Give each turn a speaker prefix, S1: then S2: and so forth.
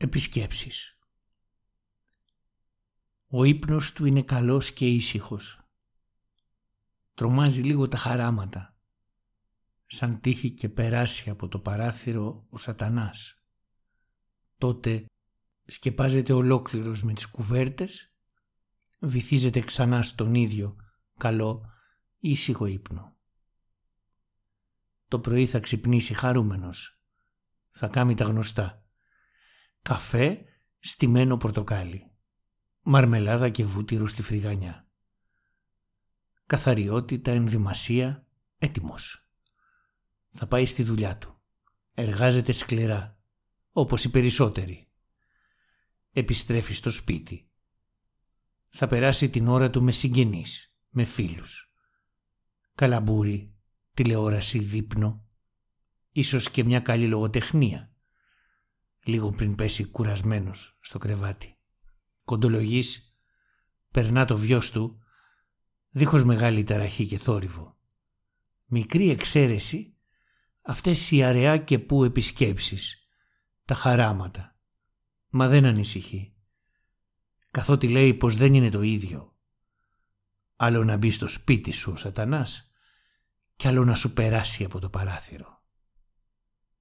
S1: Επισκέψεις Ο ύπνος του είναι καλός και ήσυχος. Τρομάζει λίγο τα χαράματα. Σαν τύχει και περάσει από το παράθυρο ο σατανάς. Τότε σκεπάζεται ολόκληρος με τις κουβέρτες, βυθίζεται ξανά στον ίδιο καλό ήσυχο ύπνο. Το πρωί θα ξυπνήσει χαρούμενος. Θα κάνει τα γνωστά καφέ, στημένο πορτοκάλι, μαρμελάδα και βούτυρο στη φρυγανιά. Καθαριότητα, ενδυμασία, έτοιμος. Θα πάει στη δουλειά του. Εργάζεται σκληρά, όπως οι περισσότεροι. Επιστρέφει στο σπίτι. Θα περάσει την ώρα του με συγγενείς, με φίλους. Καλαμπούρι, τηλεόραση, δείπνο, ίσως και μια καλή λογοτεχνία λίγο πριν πέσει κουρασμένος στο κρεβάτι. Κοντολογής περνά το βιός του δίχως μεγάλη ταραχή και θόρυβο. Μικρή εξαίρεση αυτές οι αραιά και που επισκέψεις, τα χαράματα. Μα δεν ανησυχεί. Καθότι λέει πως δεν είναι το ίδιο. Άλλο να μπει στο σπίτι σου ο σατανάς κι άλλο να σου περάσει από το παράθυρο.